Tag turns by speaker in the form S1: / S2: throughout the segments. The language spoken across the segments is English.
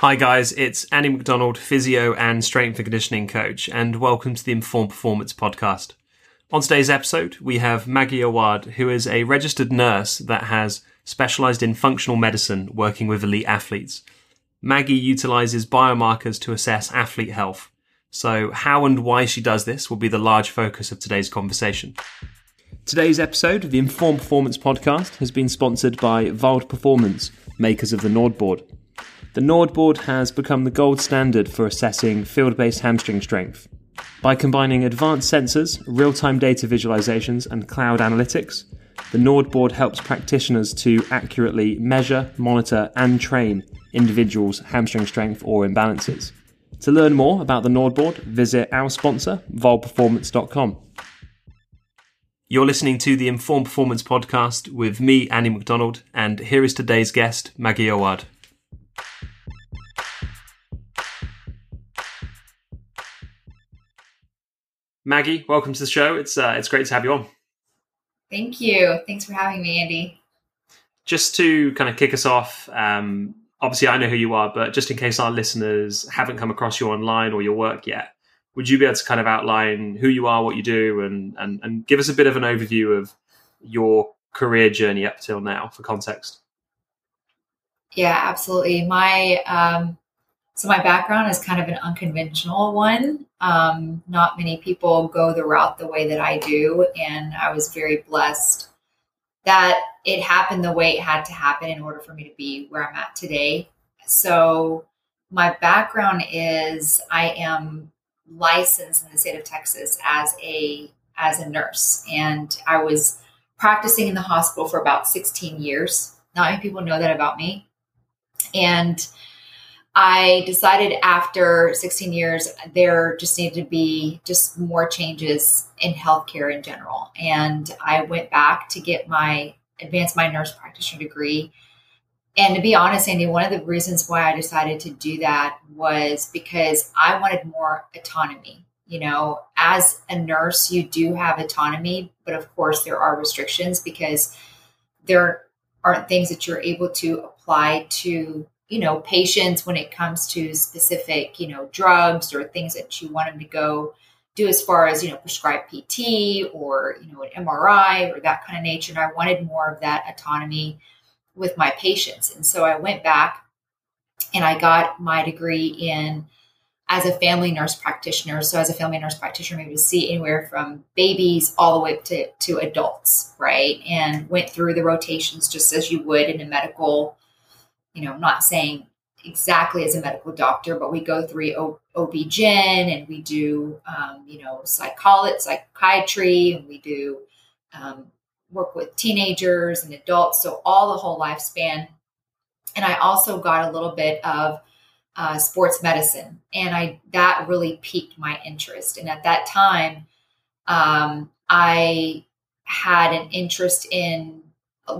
S1: Hi, guys, it's Andy McDonald, physio and strength and conditioning coach, and welcome to the Informed Performance podcast. On today's episode, we have Maggie Awad, who is a registered nurse that has specialized in functional medicine working with elite athletes. Maggie utilizes biomarkers to assess athlete health. So, how and why she does this will be the large focus of today's conversation. Today's episode of the Informed Performance podcast has been sponsored by Vald Performance, makers of the Nordbord. The Nordbord has become the gold standard for assessing field based hamstring strength. By combining advanced sensors, real time data visualizations, and cloud analytics, the Nordbord helps practitioners to accurately measure, monitor, and train individuals' hamstring strength or imbalances. To learn more about the Nordbord, visit our sponsor, valdperformance.com. You're listening to the Informed Performance podcast with me, Andy McDonald, and here is today's guest, Maggie Awad. Maggie, welcome to the show. It's uh, it's great to have you on.
S2: Thank you. Thanks for having me, Andy.
S1: Just to kind of kick us off, um, obviously I know who you are, but just in case our listeners haven't come across you online or your work yet, would you be able to kind of outline who you are, what you do, and and, and give us a bit of an overview of your career journey up till now for context?
S2: Yeah, absolutely. My um, so my background is kind of an unconventional one. Um, not many people go the route the way that I do, and I was very blessed that it happened the way it had to happen in order for me to be where I'm at today. So my background is I am licensed in the state of Texas as a as a nurse, and I was practicing in the hospital for about 16 years. Not many people know that about me, and I decided after 16 years, there just needed to be just more changes in healthcare in general. And I went back to get my advanced my nurse practitioner degree. And to be honest, Andy, one of the reasons why I decided to do that was because I wanted more autonomy. You know, as a nurse, you do have autonomy, but of course, there are restrictions because there aren't things that you're able to apply to you know patients when it comes to specific you know drugs or things that you want them to go do as far as you know prescribe pt or you know an mri or that kind of nature. And i wanted more of that autonomy with my patients. And so i went back and i got my degree in as a family nurse practitioner. So as a family nurse practitioner we would see anywhere from babies all the way to, to adults right? And went through the rotations just as you would in a medical you know, I'm not saying exactly as a medical doctor, but we go through OB-GYN and we do, um, you know, psychology, psychiatry, and we do um, work with teenagers and adults. So all the whole lifespan. And I also got a little bit of uh, sports medicine, and I that really piqued my interest. And at that time, um, I had an interest in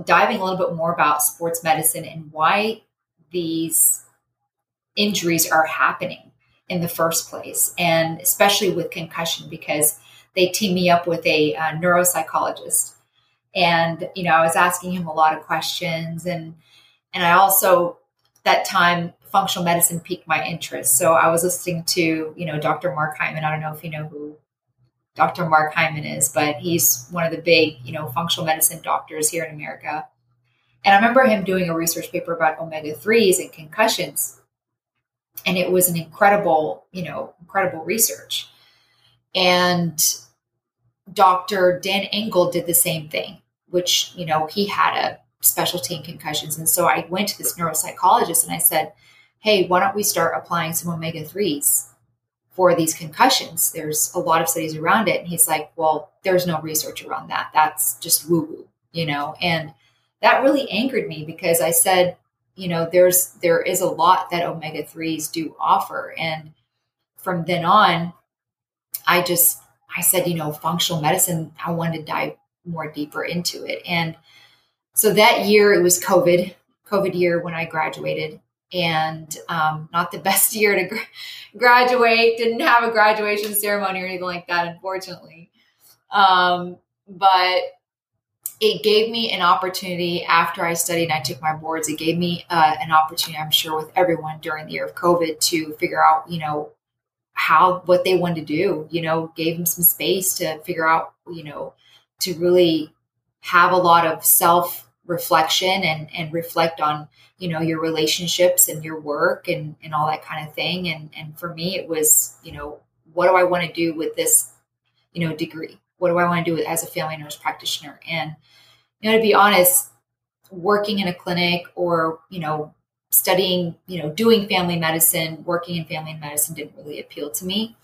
S2: diving a little bit more about sports medicine and why these injuries are happening in the first place, and especially with concussion because they team me up with a, a neuropsychologist. And you know, I was asking him a lot of questions, and and I also that time functional medicine piqued my interest. So I was listening to you know Dr. Mark Hyman. I don't know if you know who Dr. Mark Hyman is, but he's one of the big you know functional medicine doctors here in America. And I remember him doing a research paper about omega 3s and concussions. And it was an incredible, you know, incredible research. And Dr. Dan Engle did the same thing, which, you know, he had a specialty in concussions. And so I went to this neuropsychologist and I said, hey, why don't we start applying some omega 3s for these concussions? There's a lot of studies around it. And he's like, well, there's no research around that. That's just woo woo, you know? And that really angered me because I said, you know, there's there is a lot that omega 3s do offer. And from then on, I just I said, you know, functional medicine, I wanted to dive more deeper into it. And so that year it was COVID, COVID year when I graduated and um, not the best year to gra- graduate. Didn't have a graduation ceremony or anything like that, unfortunately. Um, but it gave me an opportunity after I studied and I took my boards. It gave me uh, an opportunity, I'm sure, with everyone during the year of COVID to figure out, you know, how what they wanted to do. You know, gave them some space to figure out, you know, to really have a lot of self reflection and and reflect on you know your relationships and your work and and all that kind of thing and and for me it was you know what do i want to do with this you know degree what do i want to do as a family nurse practitioner and you know to be honest working in a clinic or you know studying you know doing family medicine working in family medicine didn't really appeal to me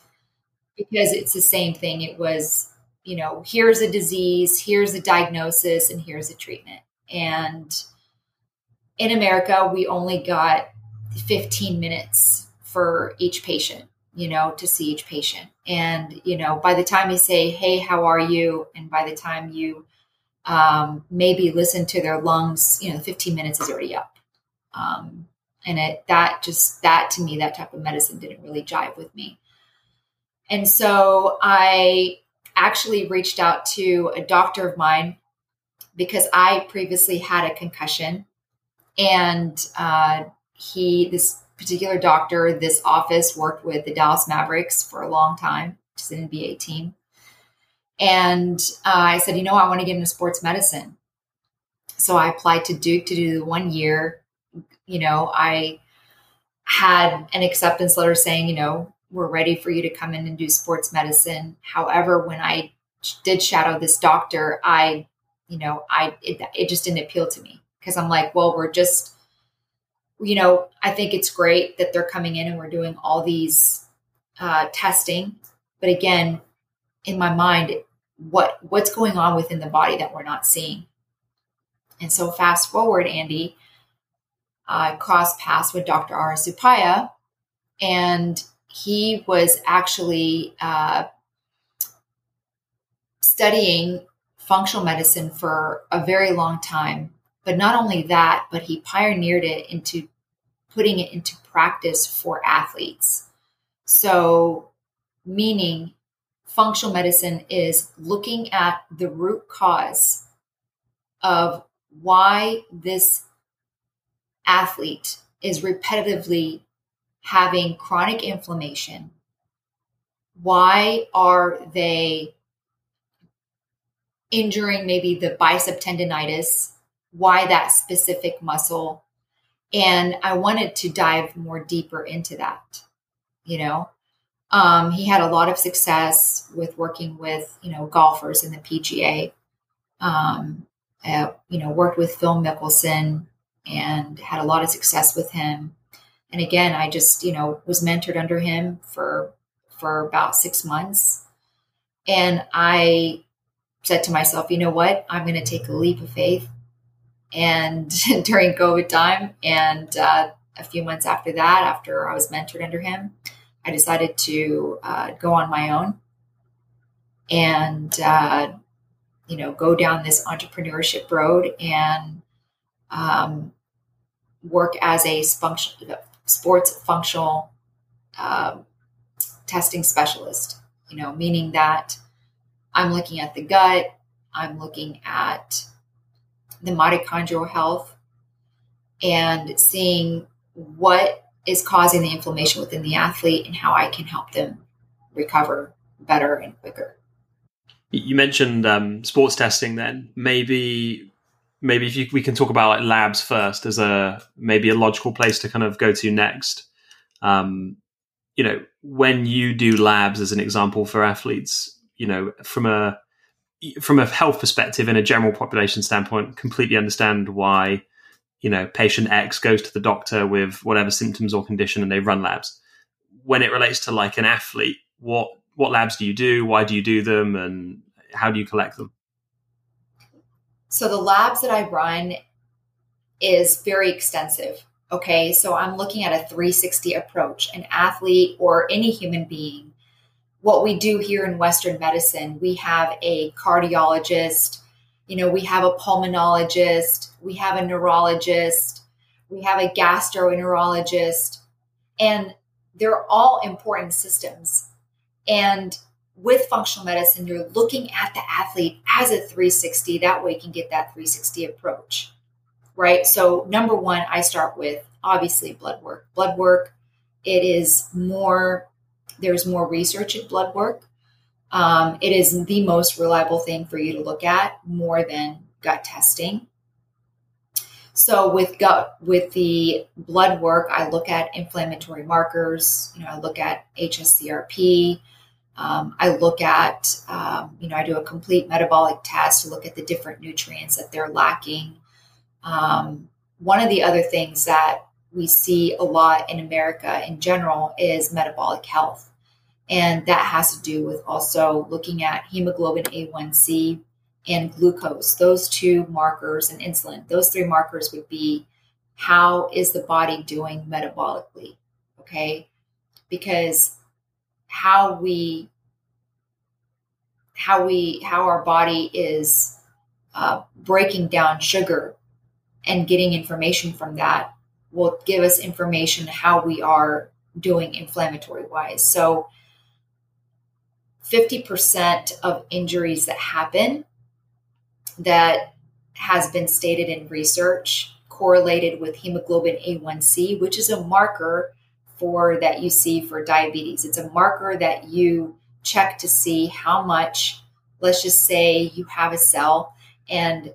S2: because it's the same thing it was you know, here's a disease, here's a diagnosis, and here's a treatment. And in America, we only got 15 minutes for each patient, you know, to see each patient. And, you know, by the time you say, hey, how are you? And by the time you um, maybe listen to their lungs, you know, 15 minutes is already up. Um, and it, that just, that to me, that type of medicine didn't really jive with me. And so I actually reached out to a doctor of mine because I previously had a concussion. And uh, he, this particular doctor, this office worked with the Dallas Mavericks for a long time, which is an NBA team. And uh, I said, you know, I want to get into sports medicine. So I applied to Duke to do the one year. You know, I had an acceptance letter saying, you know, we're ready for you to come in and do sports medicine. However, when I did shadow this doctor, I, you know, I it, it just didn't appeal to me because I'm like, well, we're just, you know, I think it's great that they're coming in and we're doing all these uh, testing, but again, in my mind, what what's going on within the body that we're not seeing? And so, fast forward, Andy, I crossed paths with Dr. Ara Suppiah, and he was actually uh, studying functional medicine for a very long time. But not only that, but he pioneered it into putting it into practice for athletes. So, meaning functional medicine is looking at the root cause of why this athlete is repetitively having chronic inflammation? Why are they injuring maybe the bicep tendonitis? Why that specific muscle? And I wanted to dive more deeper into that, you know. Um, he had a lot of success with working with, you know, golfers in the PGA. Um, uh, you know, worked with Phil Mickelson and had a lot of success with him and again i just you know was mentored under him for for about six months and i said to myself you know what i'm going to take a leap of faith and during covid time. And uh, a few months after that after i was mentored under him i decided to uh, go on my own. And uh, you know go down this entrepreneurship road and um, work as a sports functional um, testing specialist, you know, meaning that I'm looking at the gut, I'm looking at the mitochondrial health and seeing what is causing the inflammation within the athlete and how I can help them recover better and quicker.
S1: You mentioned um, sports testing. Then maybe maybe if you, we can talk about like labs first as a maybe a logical place to kind of go to next. Um, you know, when you do labs as an example for athletes, you know, from a from a health perspective and a general population standpoint, completely understand why you know patient X goes to the doctor with whatever symptoms or condition and they run labs. When it relates to like an athlete, what what labs do you do? Why do you do them? And how do you collect them?
S2: So the labs that I run is very extensive. Okay, so I'm looking at a 360 approach. An athlete or any human being, what we do here in Western medicine, we have a cardiologist, you know, we have a pulmonologist, we have a neurologist, we have a gastroenterologist, and they're all important systems. And with functional medicine, you're looking at the athlete as a 360. That way you can get that 360 approach, right? So, number one, I start with obviously blood work. Blood work, it is more, there's more research in blood work. Um, it is the most reliable thing for you to look at more than gut testing. So with gut, with the blood work, I look at inflammatory markers. You know, I look at HSCRP. Um, I look at, um, you know, I do a complete metabolic test to look at the different nutrients that they're lacking. Um, one of the other things that we see a lot in America in general is metabolic health. And that has to do with also looking at hemoglobin A1C and glucose, those two markers, and insulin. Those three markers would be how is the body doing metabolically? Okay. Because how we how we how our body is uh, breaking down sugar and getting information from that will give us information how we are doing inflammatory wise so 50% of injuries that happen that has been stated in research correlated with hemoglobin A1C, which is a marker for that you see for diabetes. It's a marker that you check to see how much, let's just say you have a cell and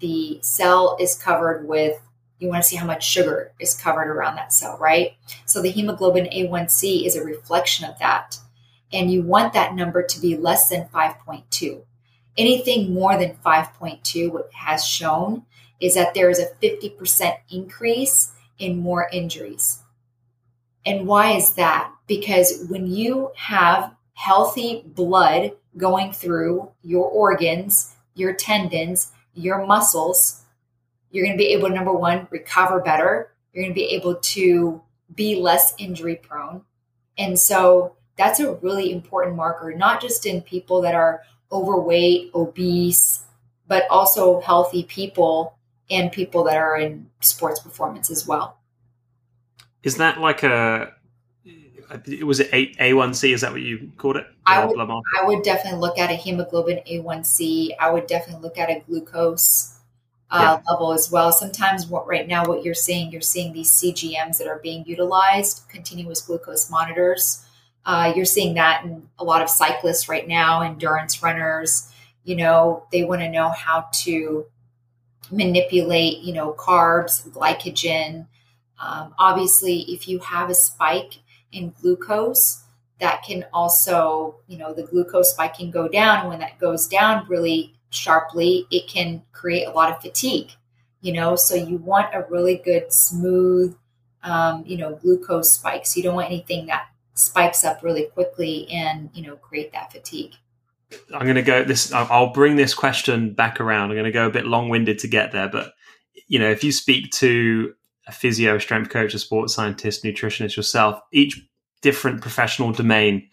S2: the cell is covered with, you want to see how much sugar is covered around that cell, right? So the hemoglobin A1C is a reflection of that. And you want that number to be less than 5.2. Anything more than 5.2, what has shown is that there is a 50% increase in more injuries. And why is that? Because when you have healthy blood going through your organs, your tendons, your muscles, you're going to be able to, number one, recover better. You're going to be able to be less injury prone. And so that's a really important marker, not just in people that are overweight, obese, but also healthy people and people that are in sports performance as well.
S1: Is that like a was it A one C? Is that what you called it?
S2: I would, I would definitely look at a hemoglobin A one C. I would definitely look at a glucose uh, yeah. level as well. Sometimes what right now what you're seeing, you're seeing these CGMs that are being utilized, continuous glucose monitors. Uh, you're seeing that in a lot of cyclists right now, endurance runners. You know, they want to know how to manipulate, you know, carbs, glycogen. Um, obviously, if you have a spike in glucose, that can also, you know, the glucose spike can go down. And when that goes down really sharply, it can create a lot of fatigue, you know. So you want a really good, smooth, um, you know, glucose spike. So you don't want anything that spikes up really quickly and you know create that fatigue.
S1: I'm going to go this i'll bring this question back around. I'm going to go a bit long-winded to get there but you know if you speak to a physio a strength coach a sports scientist nutritionist yourself each different professional domain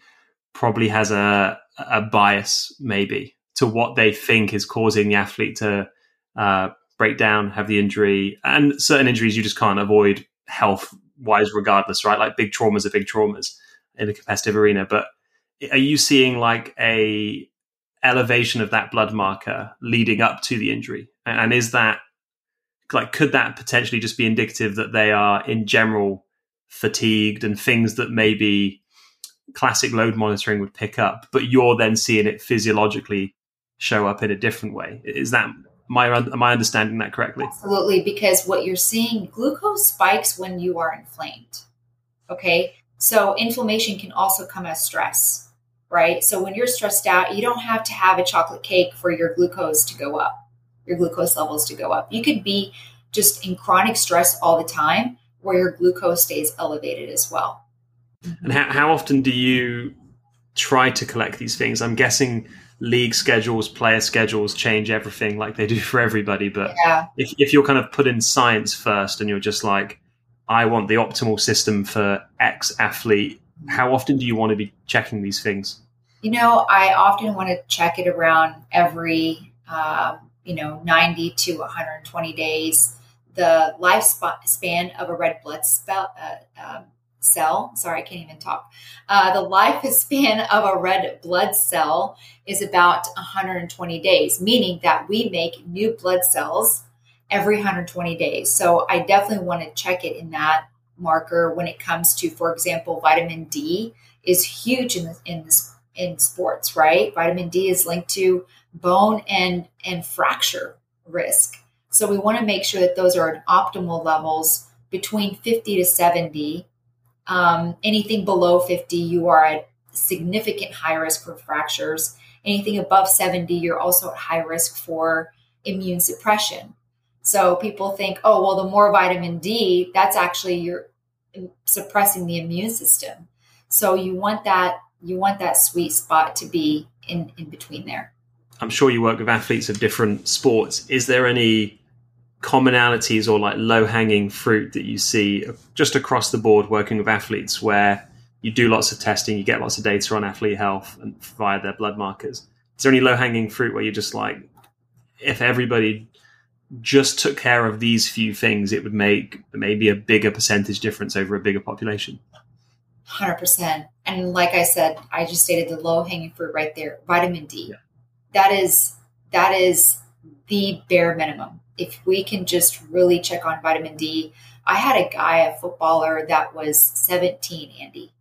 S1: probably has a a bias maybe to what they think is causing the athlete to uh, break down have the injury and certain injuries you just can't avoid health wise regardless right? Like big traumas are big traumas in a competitive arena. But are you seeing like a elevation of that blood marker leading up to the injury? And is that like could that potentially just be indicative that they are in general fatigued and things that maybe classic load monitoring would pick up, but you're then seeing it physiologically show up in a different way? Is that my am I understanding that correctly?
S2: Absolutely, because what you're seeing, glucose spikes when you are inflamed. Okay, so inflammation can also come as stress, right? So when you're stressed out, you don't have to have a chocolate cake for your glucose to go up, your glucose levels to go up. You could be just in chronic stress all the time where your glucose stays elevated as well.
S1: And how, how often do you try to collect these things? I'm guessing league schedules, player schedules change everything like they do for everybody. But yeah. if, if you're kind of put in science first and you're just like, I want the optimal system for X athlete. How often do you want to be checking these things?
S2: You know, I often want to check it around every, uh, you know, 90 to 120 days. The lifespan of a red blood spell, uh, um, cell, sorry, I can't even talk. Uh, the lifespan of a red blood cell is about 120 days, meaning that we make new blood cells every 120 days. So I definitely want to check it in that marker when it comes to, for example, vitamin D is huge in in in sports, right? Vitamin D is linked to bone and and fracture risk. So we want to make sure that those are at optimal levels between 50 to 70. Um, anything below 50, you are at significant high risk for fractures. Anything above 70, you're also at high risk for immune suppression. So people think, oh, well, the more vitamin D, that's actually you're suppressing the immune system. So you want that you want that sweet spot to be in in between there.
S1: I'm sure you work with athletes of different sports. Is there any commonalities or like low hanging fruit that you see just across the board working with athletes where you do lots of testing, you get lots of data on athlete health and via their blood markers? Is there any low hanging fruit where you're just like, if everybody just took care of these few things, it would make maybe a bigger percentage difference over a bigger population?
S2: 100%. And like I said, I just stated the low hanging fruit right there vitamin D. Yeah. That is that is the bare minimum. If we can just really check on vitamin D, I had a guy, a footballer that was 17, Andy,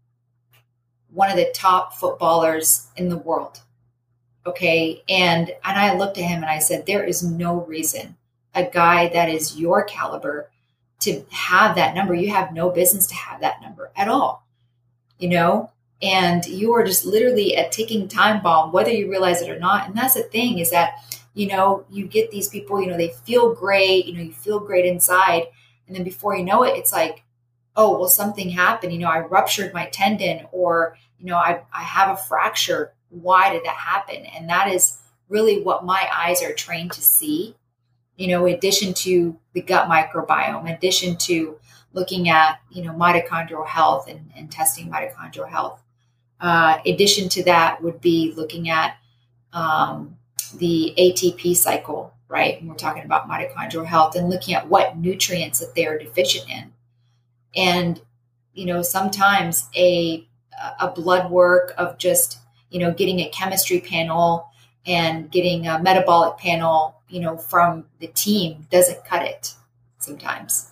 S2: one of the top footballers in the world. Okay. And and I looked at him and I said, there is no reason a guy that is your caliber to have that number. You have no business to have that number at all you know, and you are just literally a ticking time bomb, whether you realize it or not. And that's the thing is that, you know, you get these people, you know, they feel great, you know, you feel great inside. And then before you know it, it's like, oh, well, something happened. You know, I ruptured my tendon or, you know, I, I have a fracture. Why did that happen? And that is really what my eyes are trained to see. You know, in addition to the gut microbiome, in addition to looking at you know mitochondrial health and, and testing mitochondrial health. Uh, addition to that would be looking at um, the ATP cycle, right? When we're talking about mitochondrial health and looking at what nutrients that they are deficient in. And, you know, sometimes a, a blood work of just, you know, getting a chemistry panel and getting a metabolic panel, you know, from the team doesn't cut it sometimes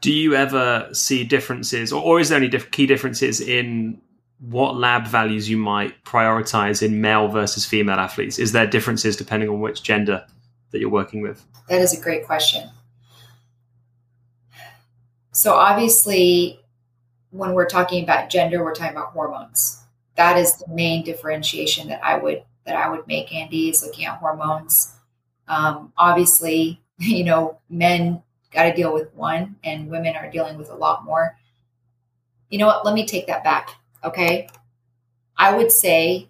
S1: do you ever see differences, or, or is there any diff- key differences in what lab values you might prioritize in male versus female athletes? Is there differences depending on which gender that you're working with?
S2: That is a great question. So, obviously, when we're talking about gender, we're talking about hormones. That is the main differentiation that I would that I would make. Andy is looking at hormones. Um, obviously, you know, men got to deal with one, and women are dealing with a lot more. You know what? Let me take that back. Okay. I would say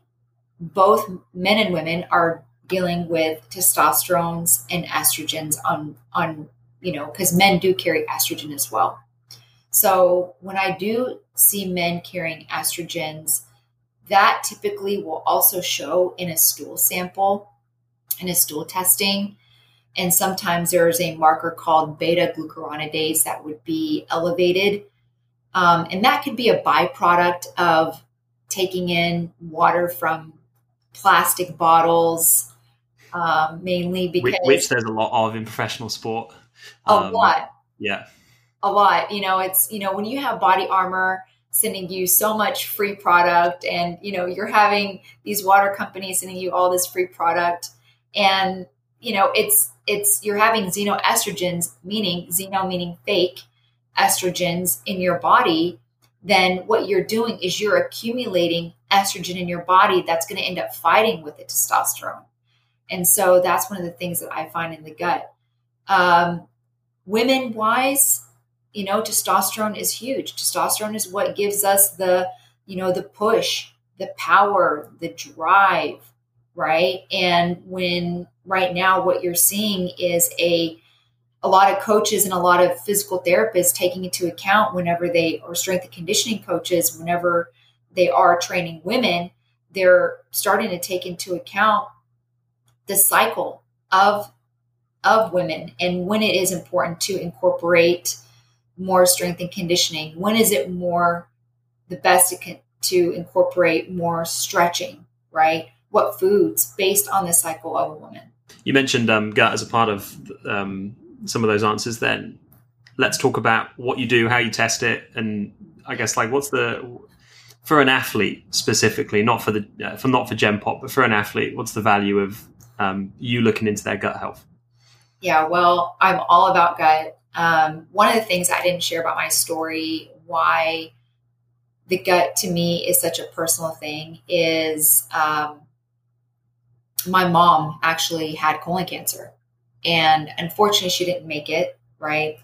S2: both men and women are dealing with testosterones and estrogens on, on, you know, because men do carry estrogen as well. So when I do see men carrying estrogens, that typically will also show in a stool sample, in a stool testing. And sometimes there's a marker called beta glucuronidase that would be elevated. Um, and that could be a byproduct of taking in water from plastic bottles, um, mainly because.
S1: Which, which, there's a lot of in professional sport.
S2: A um, lot.
S1: Yeah.
S2: A lot. You know, it's, you know, when you have body armor, sending you so much free product and, you know, you're having these water companies sending you all this free product and, you know, it's, it's you're having xenoestrogens, meaning xeno meaning fake estrogens in your body, then what you're doing is you're accumulating estrogen in your body that's going to end up fighting with the testosterone. And so that's one of the things that I find in the gut. Um, women wise, you know, testosterone is huge. Testosterone is what gives us the, you know, the push, the power, the drive, right? And when right now what you're seeing is a a lot of coaches and a lot of physical therapists taking into account whenever they or strength and conditioning coaches whenever they are training women they're starting to take into account the cycle of of women and when it is important to incorporate more strength and conditioning when is it more the best to, to incorporate more stretching, right? What foods based on the cycle of a woman.
S1: You mentioned um, gut as a part of um, some of those answers. Then let's talk about what you do, how you test it, and I guess like what's the for an athlete specifically, not for the uh, for not for Gen Pop, but for an athlete, what's the value of um, you looking into their gut health?
S2: Yeah, well, I'm all about gut. Um, one of the things I didn't share about my story, why the gut to me is such a personal thing, is um, my mom actually had colon cancer, and unfortunately, she didn't make it. Right,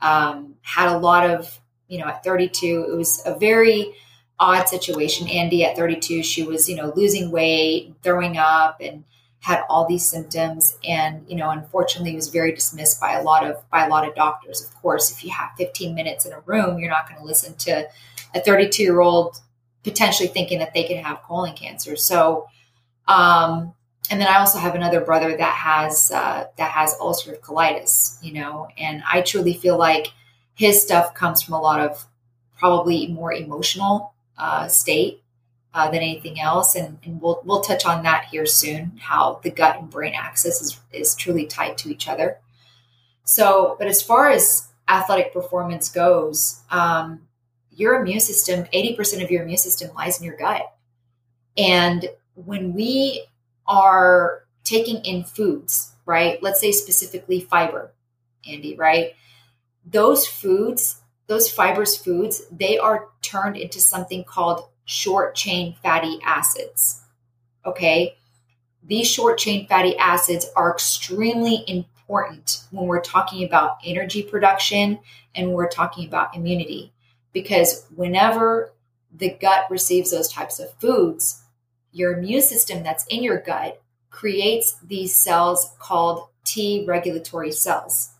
S2: um, had a lot of you know at 32, it was a very odd situation. Andy at 32, she was you know losing weight, throwing up, and had all these symptoms and you know unfortunately was very dismissed by a lot of by a lot of doctors of course if you have 15 minutes in a room you're not going to listen to a 32 year old potentially thinking that they can have colon cancer so um and then i also have another brother that has uh, that has ulcerative colitis you know and i truly feel like his stuff comes from a lot of probably more emotional uh, state uh, than anything else. And, and, we'll, we'll touch on that here soon, how the gut and brain axis is, is truly tied to each other. So, but as far as athletic performance goes, um, your immune system, 80% of your immune system lies in your gut. And when we are taking in foods, right? Let's say specifically fiber, Andy, right? Those foods, those fibrous foods, they are turned into something called short chain fatty acids. Okay. These short chain fatty acids are extremely important when we're talking about energy production and we're talking about immunity. Because whenever the gut receives those types of foods, your immune system that's in your gut creates these cells called T regulatory cells.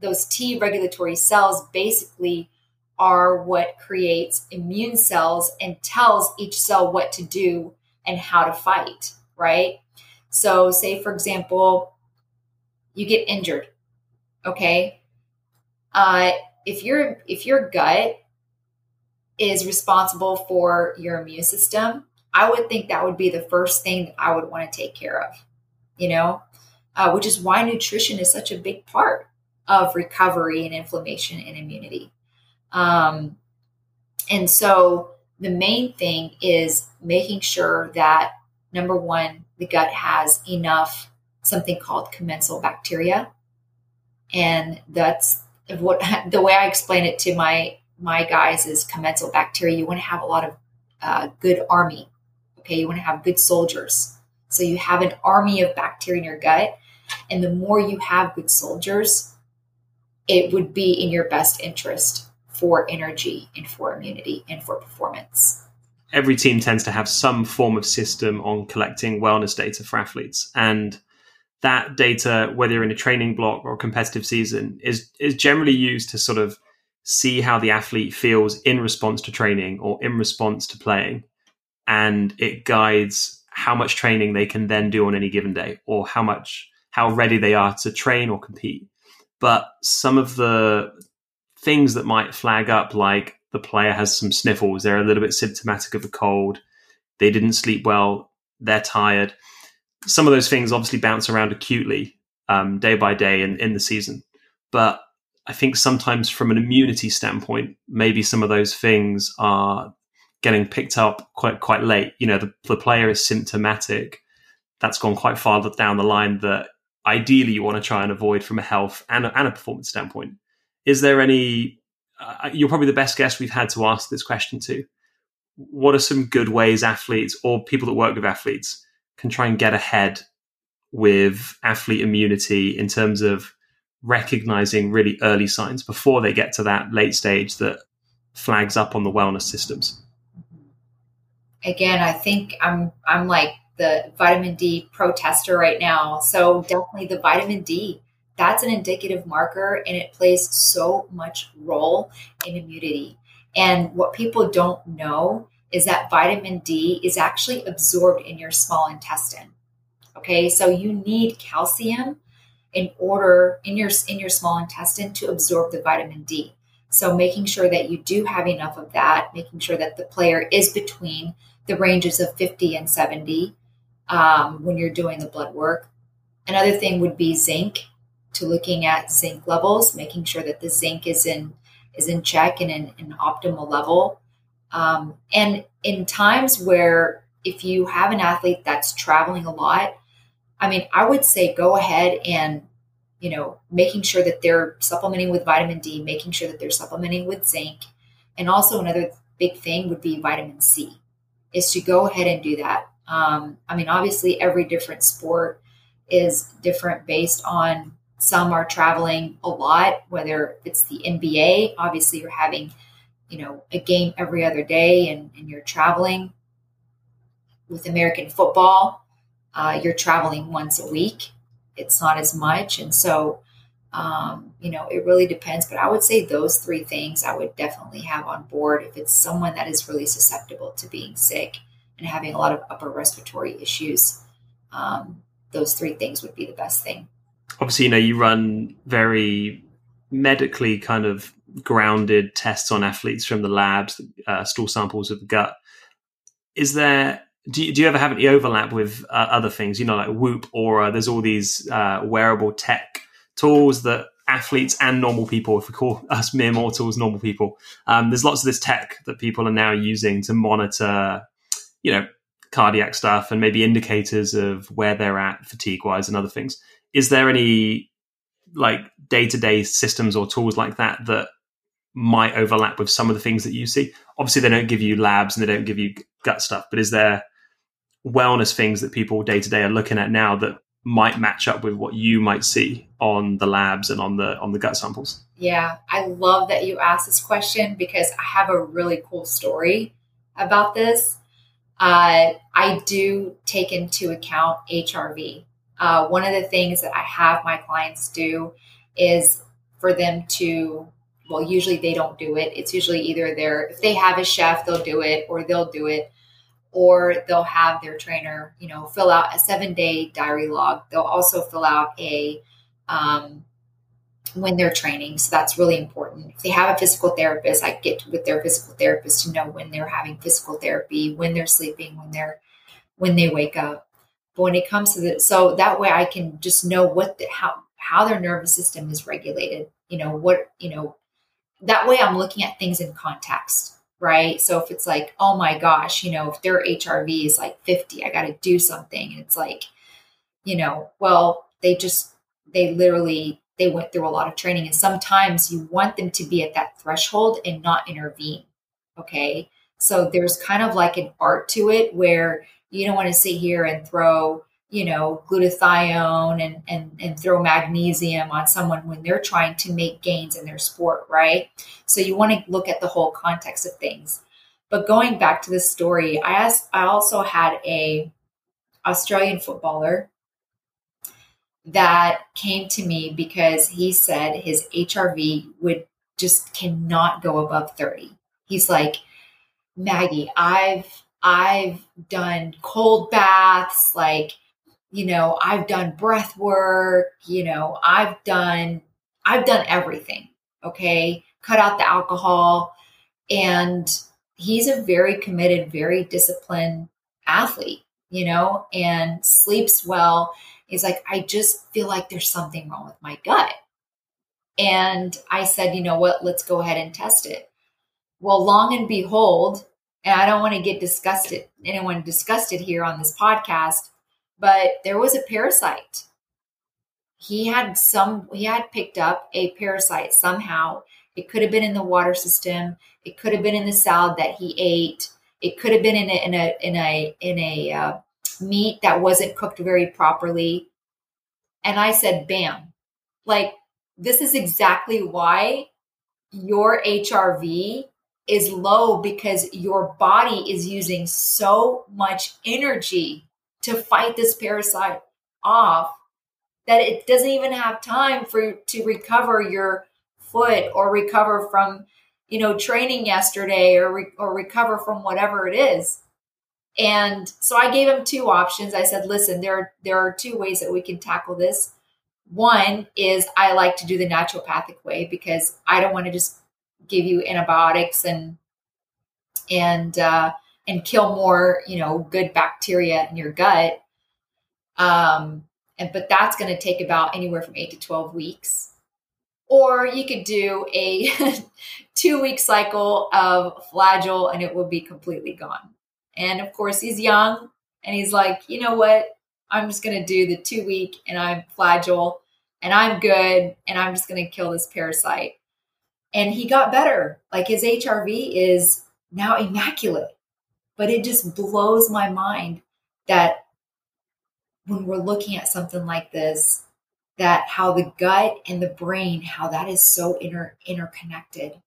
S2: Those T regulatory cells basically are what creates immune cells and tells each cell what to do and how to fight, right? So, say for example, you get injured, okay? Uh, if your if your gut is responsible for your immune system, I would think that would be the first thing I would want to take care of, you know, uh, which is why nutrition is such a big part of recovery and inflammation and immunity. Um, and so the main thing is making sure that number one, the gut has enough something called commensal bacteria. And that's what the way I explain it to my my guys is commensal bacteria. You want to have a lot of uh, good army. Okay, you want to have good soldiers. So you have an army of bacteria in your gut, and the more you have good soldiers, it would be in your best interest for energy and for immunity and for performance.
S1: Every team tends to have some form of system on collecting wellness data for athletes. And that data, whether you're in a training block or a competitive season, is, is generally used to sort of see how the athlete feels in response to training or in response to playing. And it guides how much training they can then do on any given day or how much how ready they are to train or compete. But some of the things that might flag up, like the player has some sniffles, they're a little bit symptomatic of a cold, they didn't sleep well, they're tired. Some of those things obviously bounce around acutely um, day by day in, in the season. But I think sometimes from an immunity standpoint, maybe some of those things are getting picked up quite quite late. You know, the, the player is symptomatic. That's gone quite far down the line that ideally you want to try and avoid from a health and a, and a performance standpoint is there any? Uh, you're probably the best guest we've had to ask this question to. What are some good ways athletes or people that work with athletes can try and get ahead with athlete immunity in terms of recognizing really early signs before they get to that late stage that flags up on the wellness systems?
S2: Again, I think I'm I'm like the vitamin D protester right now. So definitely the vitamin D that's an indicative marker and it plays so much role in immunity. And what people don't know is that vitamin D is actually absorbed in your small intestine. Okay, so you need calcium in order in your in your small intestine to absorb the vitamin D. So making sure that you do have enough of that, making sure that the player is between the ranges of 50 and 70 um, when you're doing the blood work. Another thing would be zinc, to looking at zinc levels, making sure that the zinc is in is in check and in an optimal level. Um, and in times where if you have an athlete that's traveling a lot, I mean, I would say go ahead and you know, making sure that they're supplementing with vitamin D, making sure that they're supplementing with zinc. And also, another big thing would be vitamin C, is to go ahead and do that. Um, I mean, obviously, every different sport is different based on some are traveling a lot, whether it's the NBA, obviously, you're having, you know, a game every other day and, and you're traveling. With American football, uh, you're traveling once a week it's not as much. And so, um, you know, it really depends. But I would say those three things I would definitely have on board if it's someone that is really susceptible to being sick and having a lot of upper respiratory issues. Um, those three things would be the best thing.
S1: Obviously, you know, you run very medically kind of grounded tests on athletes from the labs, uh, stool samples of the gut. Is there do you, do you ever have any overlap with uh, other things? You know, like Whoop or there's all these uh, wearable tech tools that athletes and normal people, if we call us mere mortals normal people, um, there's lots of this tech that people are now using to monitor, you know, cardiac stuff and maybe indicators of where they're at fatigue wise and other things. Is there any like day to day systems or tools like that that might overlap with some of the things that you see? Obviously, they don't give you labs and they don't give you gut stuff, but is there wellness things that people day to day are looking at now that might match up with what you might see on the labs and on the on the gut samples?
S2: Yeah, I love that you asked this question because I have a really cool story about this. Uh, I do take into account HRV. Uh, one of the things that I have my clients do is for them to, well, usually they don't do it. It's usually either they're, if they have a chef, they'll do it or they'll do it or they'll have their trainer, you know, fill out a seven day diary log. They'll also fill out a um, when they're training. So that's really important. If they have a physical therapist, I get with their physical therapist to know when they're having physical therapy, when they're sleeping, when they're when they wake up. But when it comes to the so that way I can just know what the, how how their nervous system is regulated. You know what you know. That way I'm looking at things in context right? So if it's like, oh my gosh, you know, if their HRV is like 50, I got to do something. And it's like, you know, well, they just, they literally, they went through a lot of training. And sometimes you want them to be at that threshold and not intervene. Okay. So there's kind of like an art to it where you don't want to sit here and throw you know, glutathione and, and, and throw magnesium on someone when they're trying to make gains in their sport, right? So you want to look at the whole context of things. But going back to the story, I asked, I also had a Australian footballer that came to me because he said his HRV would just cannot go above 30. He's like, Maggie, I've I've done cold baths, like you know, I've done breath work, you know, I've done I've done everything. Okay? Cut out the alcohol and he's a very committed, very disciplined athlete, you know, and sleeps well. He's like, I just feel like there's something wrong with my gut. And I said, you know what, let's go ahead and test it. Well, long and behold, and I don't want to get disgusted, anyone disgusted here on this podcast, but there was a parasite. He had some, he had picked up a parasite somehow. It could have been in the water system. It could have been in the salad that he ate. It could have been in a, in a, in a, in a uh, meat that wasn't cooked very properly. And I said, bam, like this is exactly why your HRV is low because your body is using so much energy to fight this parasite off that it doesn't even have time for to recover your foot or recover from you know training yesterday or re- or recover from whatever it is. And so i gave him two options. I said listen there there are two ways that we can tackle this. One is i like to do the naturopathic way because i don't want to just give you antibiotics and and uh, and kill more, you know, good bacteria in your gut. Um, and but that's going to take about anywhere from eight to twelve weeks. Or you could do a two week cycle of flagyl and it will be completely gone. And of course, he's young and he's like, you know what? I'm just going to do the two week and I'm flagyl and I'm good and I'm just going to kill this parasite. And he got better. Like his HRV is now immaculate. But it just blows my mind that when we're looking at something like this, that how the gut and the brain, how that is so inter- interconnected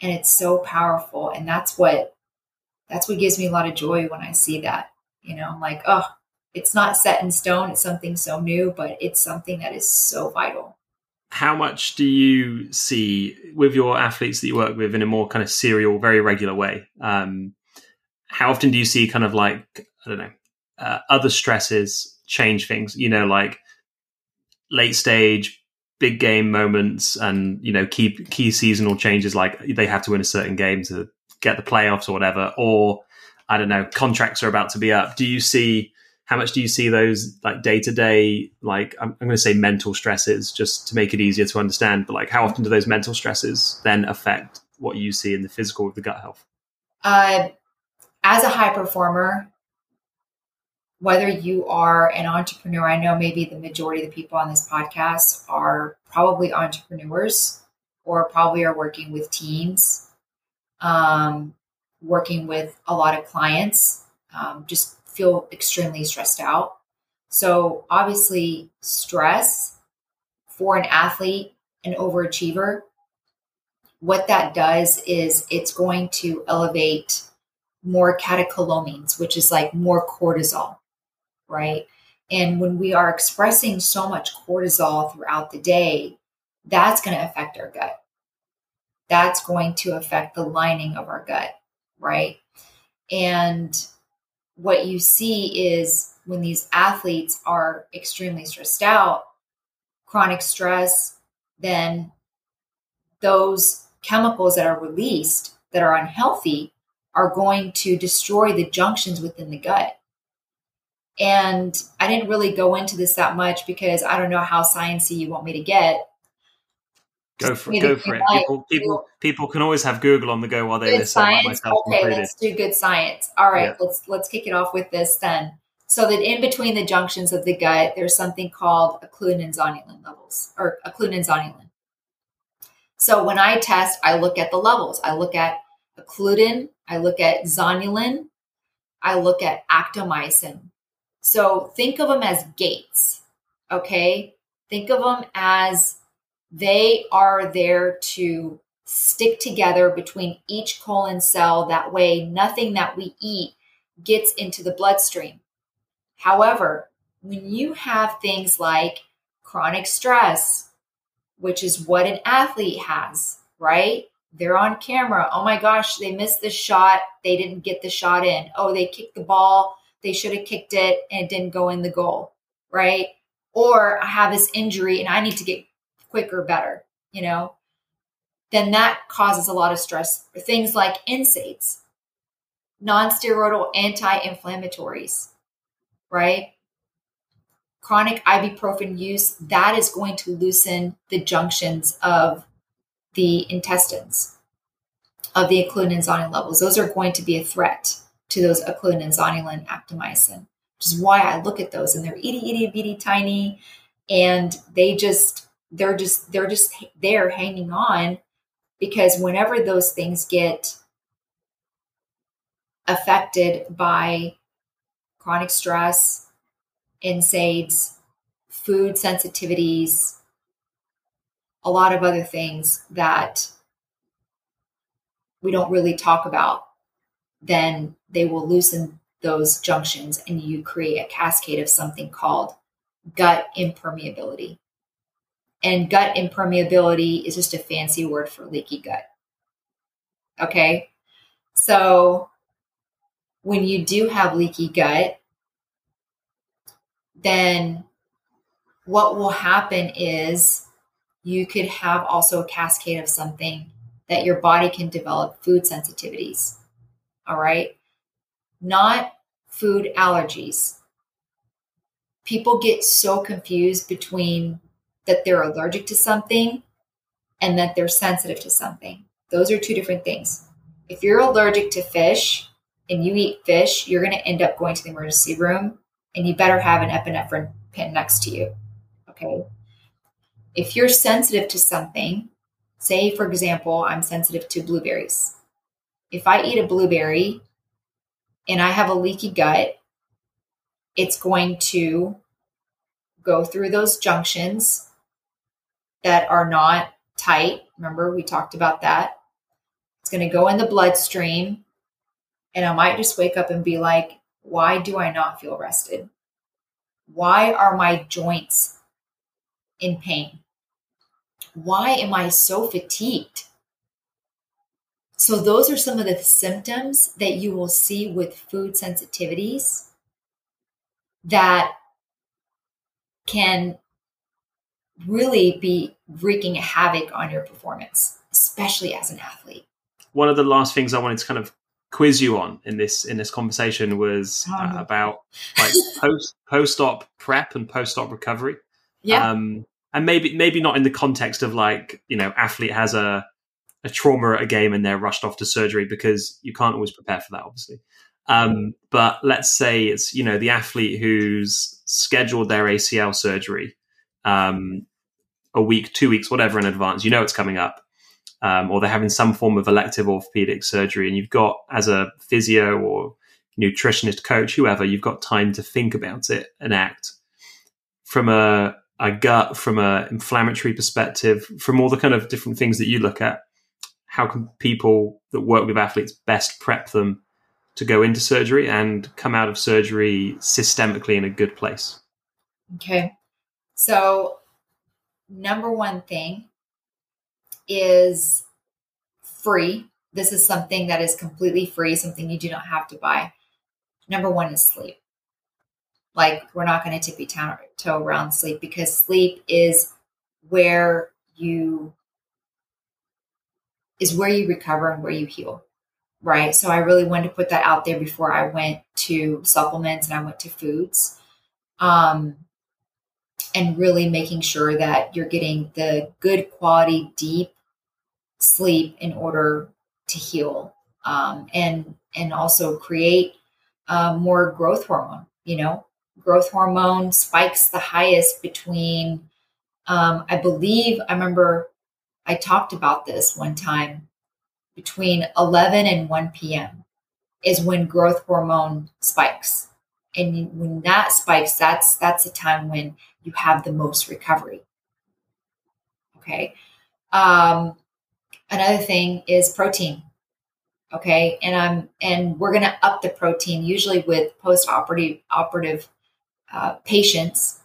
S2: and it's so powerful. And that's what that's what gives me a lot of joy when I see that. You know, I'm like, oh, it's not set in stone, it's something so new, but it's something that is so vital.
S1: How much do you see with your athletes that you work with in a more kind of serial, very regular way? Um, how often do you see kind of like, I don't know, uh, other stresses change things? You know, like late stage, big game moments and, you know, key, key seasonal changes like they have to win a certain game to get the playoffs or whatever, or I don't know, contracts are about to be up. Do you see how much do you see those like day to day, like I'm, I'm going to say mental stresses just to make it easier to understand, but like how often do those mental stresses then affect what you see in the physical with the gut health?
S2: Uh, as a high performer, whether you are an entrepreneur, I know maybe the majority of the people on this podcast are probably entrepreneurs or probably are working with teams um, working with a lot of clients, um, just feel extremely stressed out. So, obviously, stress for an athlete, an overachiever, what that does is it's going to elevate more catecholamines, which is like more cortisol, right? And when we are expressing so much cortisol throughout the day, that's going to affect our gut that's going to affect the lining of our gut, right? And what you see is when these athletes are extremely stressed out, chronic stress, then those chemicals that are released that are unhealthy are going to destroy the junctions within the gut. And I didn't really go into this that much because I don't know how sciencey you want me to get.
S1: Go for it. Go for it. People, people, people can always have Google on the go while they
S2: good
S1: listen.
S2: Science. okay, included. let's do good science. All right, yeah. let's let's kick it off with this then. So that in between the junctions of the gut, there's something called occludin zonulin levels or occludin zonulin. So when I test, I look at the levels. I look at occludin, I look at zonulin, I look at actomyosin. So think of them as gates. Okay, think of them as they are there to stick together between each colon cell. That way, nothing that we eat gets into the bloodstream. However, when you have things like chronic stress, which is what an athlete has, right? They're on camera. Oh my gosh, they missed the shot. They didn't get the shot in. Oh, they kicked the ball. They should have kicked it and it didn't go in the goal, right? Or I have this injury and I need to get quicker, better, you know, then that causes a lot of stress. Things like NSAIDs, non-steroidal anti-inflammatories, right? Chronic ibuprofen use, that is going to loosen the junctions of the intestines of the occludin and zonulin levels. Those are going to be a threat to those occludin and zonulin actomyosin, which is why I look at those and they're itty, itty, bitty, tiny, and they just they're just they're just there hanging on because whenever those things get affected by chronic stress, NSAIDs, food sensitivities, a lot of other things that we don't really talk about, then they will loosen those junctions and you create a cascade of something called gut impermeability. And gut impermeability is just a fancy word for leaky gut. Okay. So when you do have leaky gut, then what will happen is you could have also a cascade of something that your body can develop food sensitivities. All right. Not food allergies. People get so confused between that they're allergic to something and that they're sensitive to something. Those are two different things. If you're allergic to fish and you eat fish, you're going to end up going to the emergency room and you better have an epinephrine pin next to you. Okay. If you're sensitive to something, say, for example, I'm sensitive to blueberries. If I eat a blueberry and I have a leaky gut, it's going to go through those junctions that are not tight. Remember, we talked about that. It's going to go in the bloodstream. And I might just wake up and be like, why do I not feel rested? Why are my joints in pain? Why am I so fatigued? So, those are some of the symptoms that you will see with food sensitivities that can really be wreaking havoc on your performance, especially as an athlete.
S1: One of the last things I wanted to kind of quiz you on in this in this conversation was uh, oh. about like post post op prep and post op recovery.
S2: Yeah.
S1: Um, and maybe maybe not in the context of like you know athlete has a a trauma at a game and they're rushed off to surgery because you can't always prepare for that, obviously. Um, but let's say it's you know the athlete who's scheduled their ACL surgery um, a week, two weeks, whatever in advance. You know it's coming up, um, or they're having some form of elective orthopedic surgery, and you've got as a physio or nutritionist coach, whoever, you've got time to think about it and act from a, a gut, from a inflammatory perspective, from all the kind of different things that you look at. How can people that work with athletes best prep them to go into surgery and come out of surgery systemically in a good place?
S2: Okay. So, number one thing is free. This is something that is completely free, something you do not have to buy. Number one is sleep. Like, we're not going to tippy toe around sleep because sleep is where you is where you recover and where you heal right so i really wanted to put that out there before i went to supplements and i went to foods um, and really making sure that you're getting the good quality, deep sleep in order to heal um, and and also create uh, more growth hormone. You know, growth hormone spikes the highest between. Um, I believe I remember I talked about this one time between 11 and 1 p.m. is when growth hormone spikes and when that spikes that's that's a time when you have the most recovery okay um, another thing is protein okay and i'm and we're going to up the protein usually with post operative operative uh, patients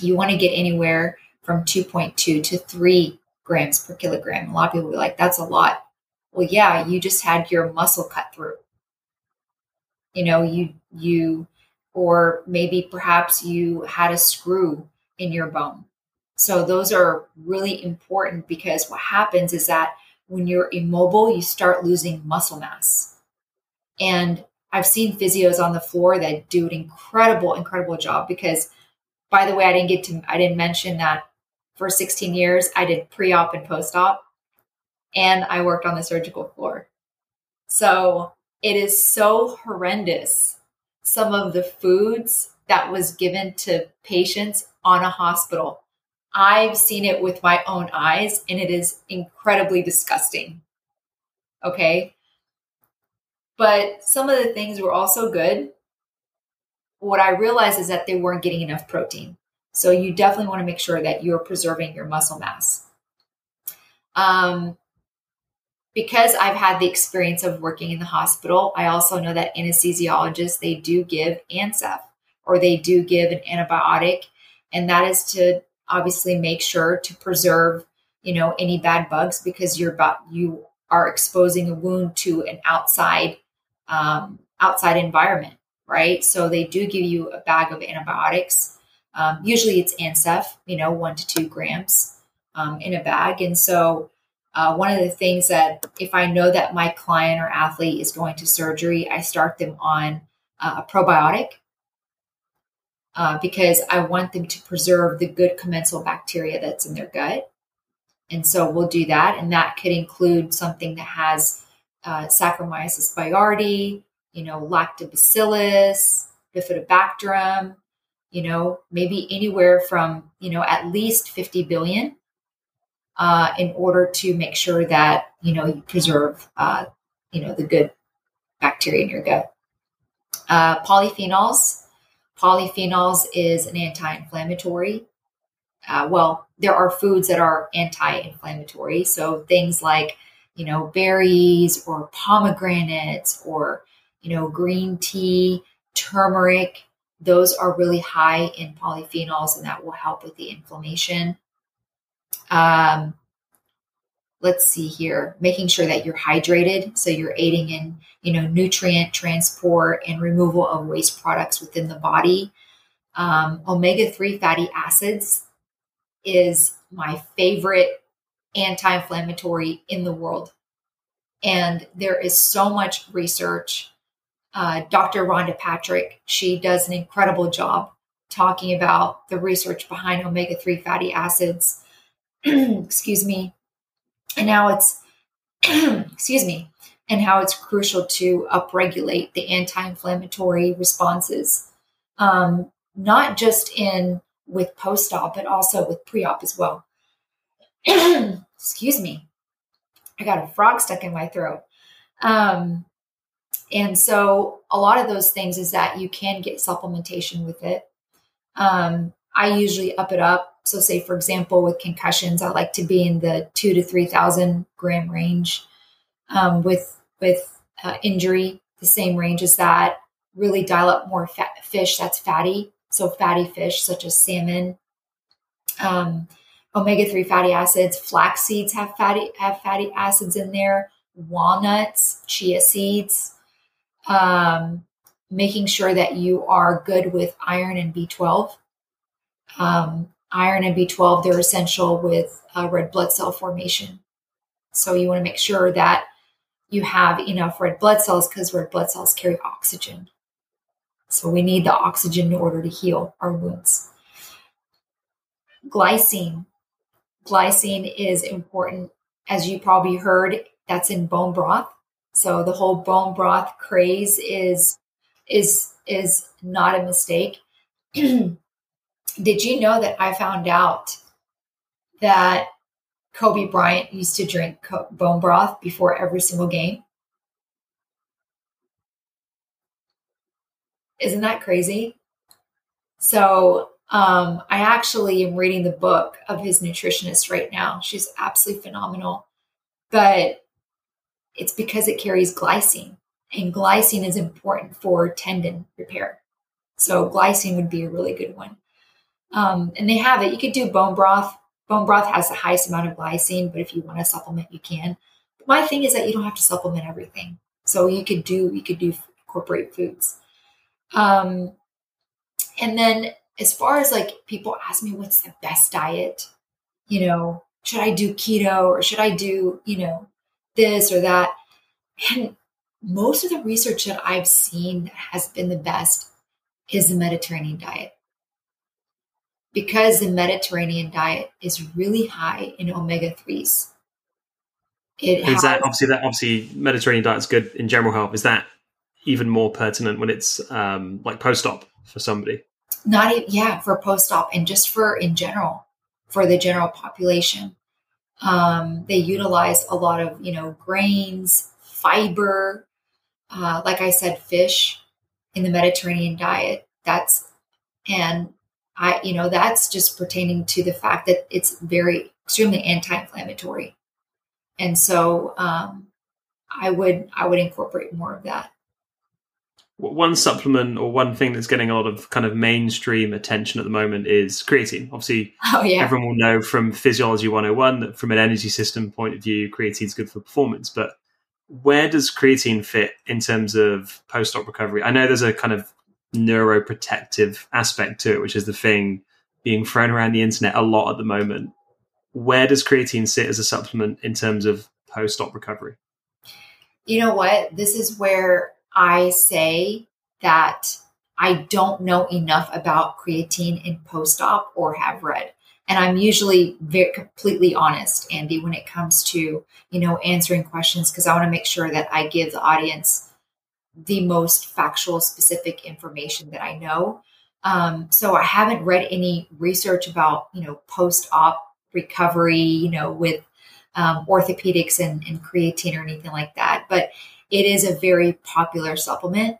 S2: you want to get anywhere from 2.2 to 3 grams per kilogram a lot of people be like that's a lot well yeah you just had your muscle cut through you know you you or maybe perhaps you had a screw in your bone. So those are really important because what happens is that when you're immobile, you start losing muscle mass. And I've seen physios on the floor that do an incredible, incredible job because by the way, I didn't get to I didn't mention that for 16 years I did pre-op and post-op and I worked on the surgical floor. So it is so horrendous some of the foods that was given to patients on a hospital. I've seen it with my own eyes and it is incredibly disgusting. Okay. But some of the things were also good. What I realized is that they weren't getting enough protein. So you definitely want to make sure that you're preserving your muscle mass. Um, because I've had the experience of working in the hospital, I also know that anesthesiologists they do give Ancef or they do give an antibiotic, and that is to obviously make sure to preserve you know any bad bugs because you're about you are exposing a wound to an outside um, outside environment, right? So they do give you a bag of antibiotics. Um, usually it's Ancef, you know, one to two grams um, in a bag, and so Uh, one of the things that if I know that my client or athlete is going to surgery, I start them on uh, a probiotic uh, because I want them to preserve the good commensal bacteria that's in their gut. And so we'll do that. And that could include something that has uh, Saccharomyces boulardii, you know, lactobacillus, bifidobacterium, you know, maybe anywhere from, you know, at least 50 billion uh, in order to make sure that, you know, you preserve, uh, you know, the good bacteria in your gut. Uh, polyphenols. Polyphenols is an anti-inflammatory. Uh, well, there are foods that are anti-inflammatory. So things like, you know, berries or pomegranates or, you know, green tea, turmeric, those are really high in polyphenols and that will help with the inflammation. Um, let's see here, making sure that you're hydrated. So you're aiding in, you know, nutrient transport and removal of waste products within the body. Um, Omega 3 fatty acids is my favorite anti inflammatory in the world. And there is so much research uh, Dr. Rhonda Patrick. She does an incredible job talking about the research behind omega 3 fatty acids. excuse me. And now it's, excuse me, and how it's crucial to upregulate the anti inflammatory responses, um, not just in with post op, but also with pre op as well. excuse me. I got a frog stuck in my throat. Um, and so a lot of those things is that you can get supplementation with it. Um, I usually up it up. So say for example, with concussions, I like to be in the two to 3,000 gram range. Um, with, with uh, injury, the same range as that, really dial up more fat, fish that's fatty. So fatty fish such as salmon, um, omega-3 fatty acids, flax seeds have fatty, have fatty acids in there, walnuts, chia seeds, um, making sure that you are good with iron and B12. Um, iron and B12, they're essential with uh, red blood cell formation. So you want to make sure that you have enough red blood cells because red blood cells carry oxygen. So we need the oxygen in order to heal our wounds. Glycine. Glycine is important. As you probably heard, that's in bone broth. So the whole bone broth craze is is is not a mistake. Did you know that I found out that Kobe Bryant used to drink bone broth before every single game? Isn't that crazy? So um, I actually am reading the book of his nutritionist right now. She's absolutely phenomenal. But it's because it carries glycine, and glycine is important for tendon repair. So glycine would be a really good one. Um, and they have it. You could do bone broth. Bone broth has the highest amount of glycine, but if you want to supplement, you can. But my thing is that you don't have to supplement everything. So you could do you could do incorporate foods. Um, and then as far as like people ask me what's the best diet, you know, should I do keto or should I do, you know, this or that. And most of the research that I've seen that has been the best is the Mediterranean diet. Because the Mediterranean diet is really high in omega 3s.
S1: It is has, that obviously that obviously Mediterranean diet is good in general health. Is that even more pertinent when it's um, like post op for somebody?
S2: Not even, yeah, for post op and just for in general, for the general population. Um, they utilize a lot of, you know, grains, fiber, uh, like I said, fish in the Mediterranean diet. That's, and I, you know, that's just pertaining to the fact that it's very extremely anti-inflammatory. And so, um, I would, I would incorporate more of that
S1: one supplement or one thing that's getting a lot of kind of mainstream attention at the moment is creatine. Obviously, oh, yeah. everyone will know from Physiology 101 that from an energy system point of view, creatine is good for performance. But where does creatine fit in terms of post op recovery? I know there's a kind of neuroprotective aspect to it, which is the thing being thrown around the internet a lot at the moment. where does creatine sit as a supplement in terms of post-op recovery?
S2: You know what? This is where I say that I don't know enough about creatine in post-op or have read. And I'm usually very completely honest, Andy, when it comes to, you know, answering questions because I want to make sure that I give the audience the most factual, specific information that I know. Um, so I haven't read any research about, you know, post-op recovery, you know, with um, orthopedics and, and creatine or anything like that. But it is a very popular supplement.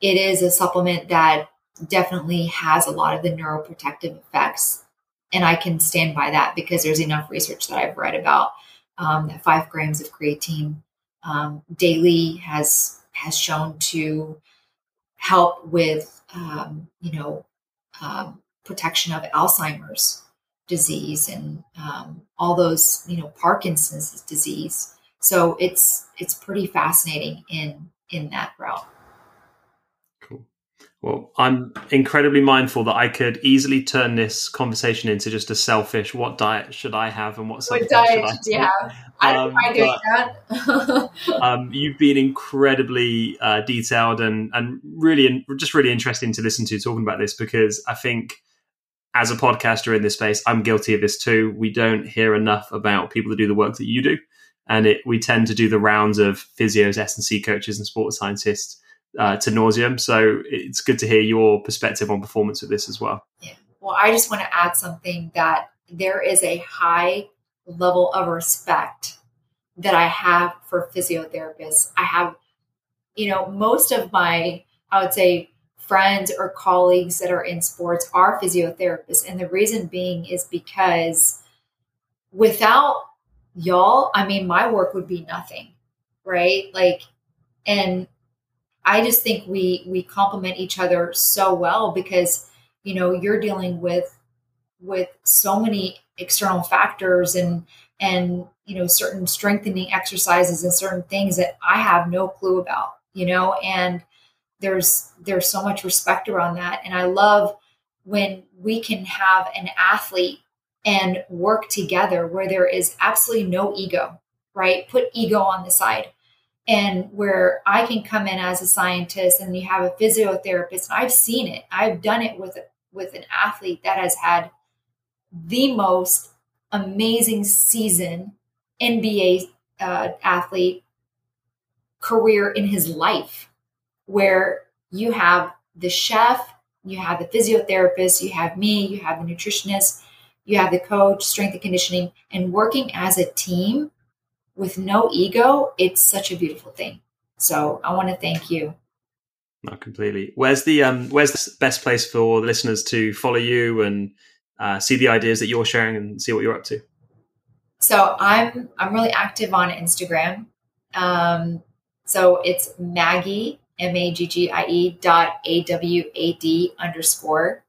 S2: It is a supplement that definitely has a lot of the neuroprotective effects. And I can stand by that because there's enough research that I've read about um, that five grams of creatine um, daily has has shown to help with um, you know um, protection of Alzheimer's disease and um, all those you know Parkinson's disease. So it's it's pretty fascinating in in that realm.
S1: Cool. Well, I'm incredibly mindful that I could easily turn this conversation into just a selfish what diet should I have and what,
S2: what diet should you have? I don't um, mind doing that.
S1: um, you've been incredibly uh, detailed and, and really just really interesting to listen to talking about this because I think as a podcaster in this space, I'm guilty of this too. We don't hear enough about people that do the work that you do. And it, we tend to do the rounds of physios, S&C coaches and sports scientists uh, to nauseum. So it's good to hear your perspective on performance of this as well.
S2: Yeah. Well, I just want to add something that there is a high level of respect that I have for physiotherapists. I have, you know, most of my, I would say, friends or colleagues that are in sports are physiotherapists. And the reason being is because without y'all, I mean, my work would be nothing, right? Like, and I just think we we complement each other so well because you know you're dealing with with so many external factors and and you know certain strengthening exercises and certain things that I have no clue about you know and there's there's so much respect around that and I love when we can have an athlete and work together where there is absolutely no ego right put ego on the side and where I can come in as a scientist and you have a physiotherapist. And I've seen it. I've done it with with an athlete that has had the most amazing season NBA uh, athlete career in his life, where you have the chef, you have the physiotherapist, you have me, you have the nutritionist, you have the coach, strength and conditioning, and working as a team with no ego, it's such a beautiful thing. So I want to thank you.
S1: Not completely. Where's the um where's the best place for the listeners to follow you and uh, see the ideas that you're sharing and see what you're up to?
S2: So I'm I'm really active on Instagram. Um, so it's Maggie M A G G I E dot A W A D underscore.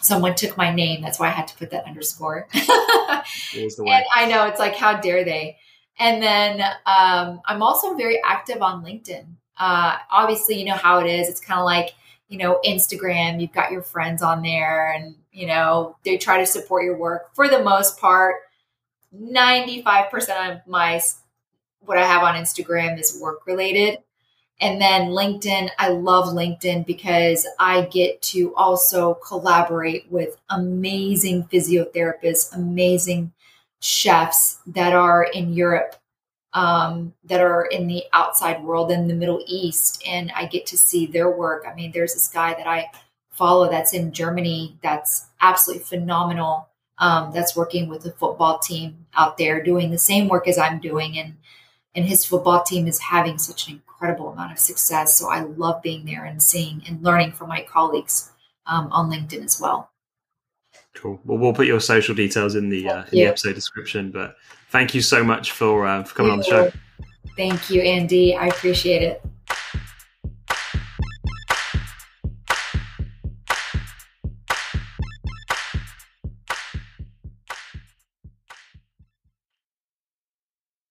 S2: Someone took my name, that's why I had to put that underscore. and I know it's like, how dare they? And then um, I'm also very active on LinkedIn. Uh, obviously, you know how it is. It's kind of like, you know, Instagram, you've got your friends on there and, you know, they try to support your work. For the most part, 95% of my, what I have on Instagram is work related. And then LinkedIn, I love LinkedIn because I get to also collaborate with amazing physiotherapists, amazing chefs that are in Europe, um, that are in the outside world in the Middle East, and I get to see their work. I mean, there's this guy that I follow that's in Germany that's absolutely phenomenal. Um, that's working with a football team out there doing the same work as I'm doing, and and his football team is having such an incredible amount of success. So I love being there and seeing and learning from my colleagues um, on LinkedIn as well.
S1: Cool. Well, we'll put your social details in the uh, in the episode description. But thank you so much for uh, for coming on the show.
S2: Thank you, Andy. I appreciate it.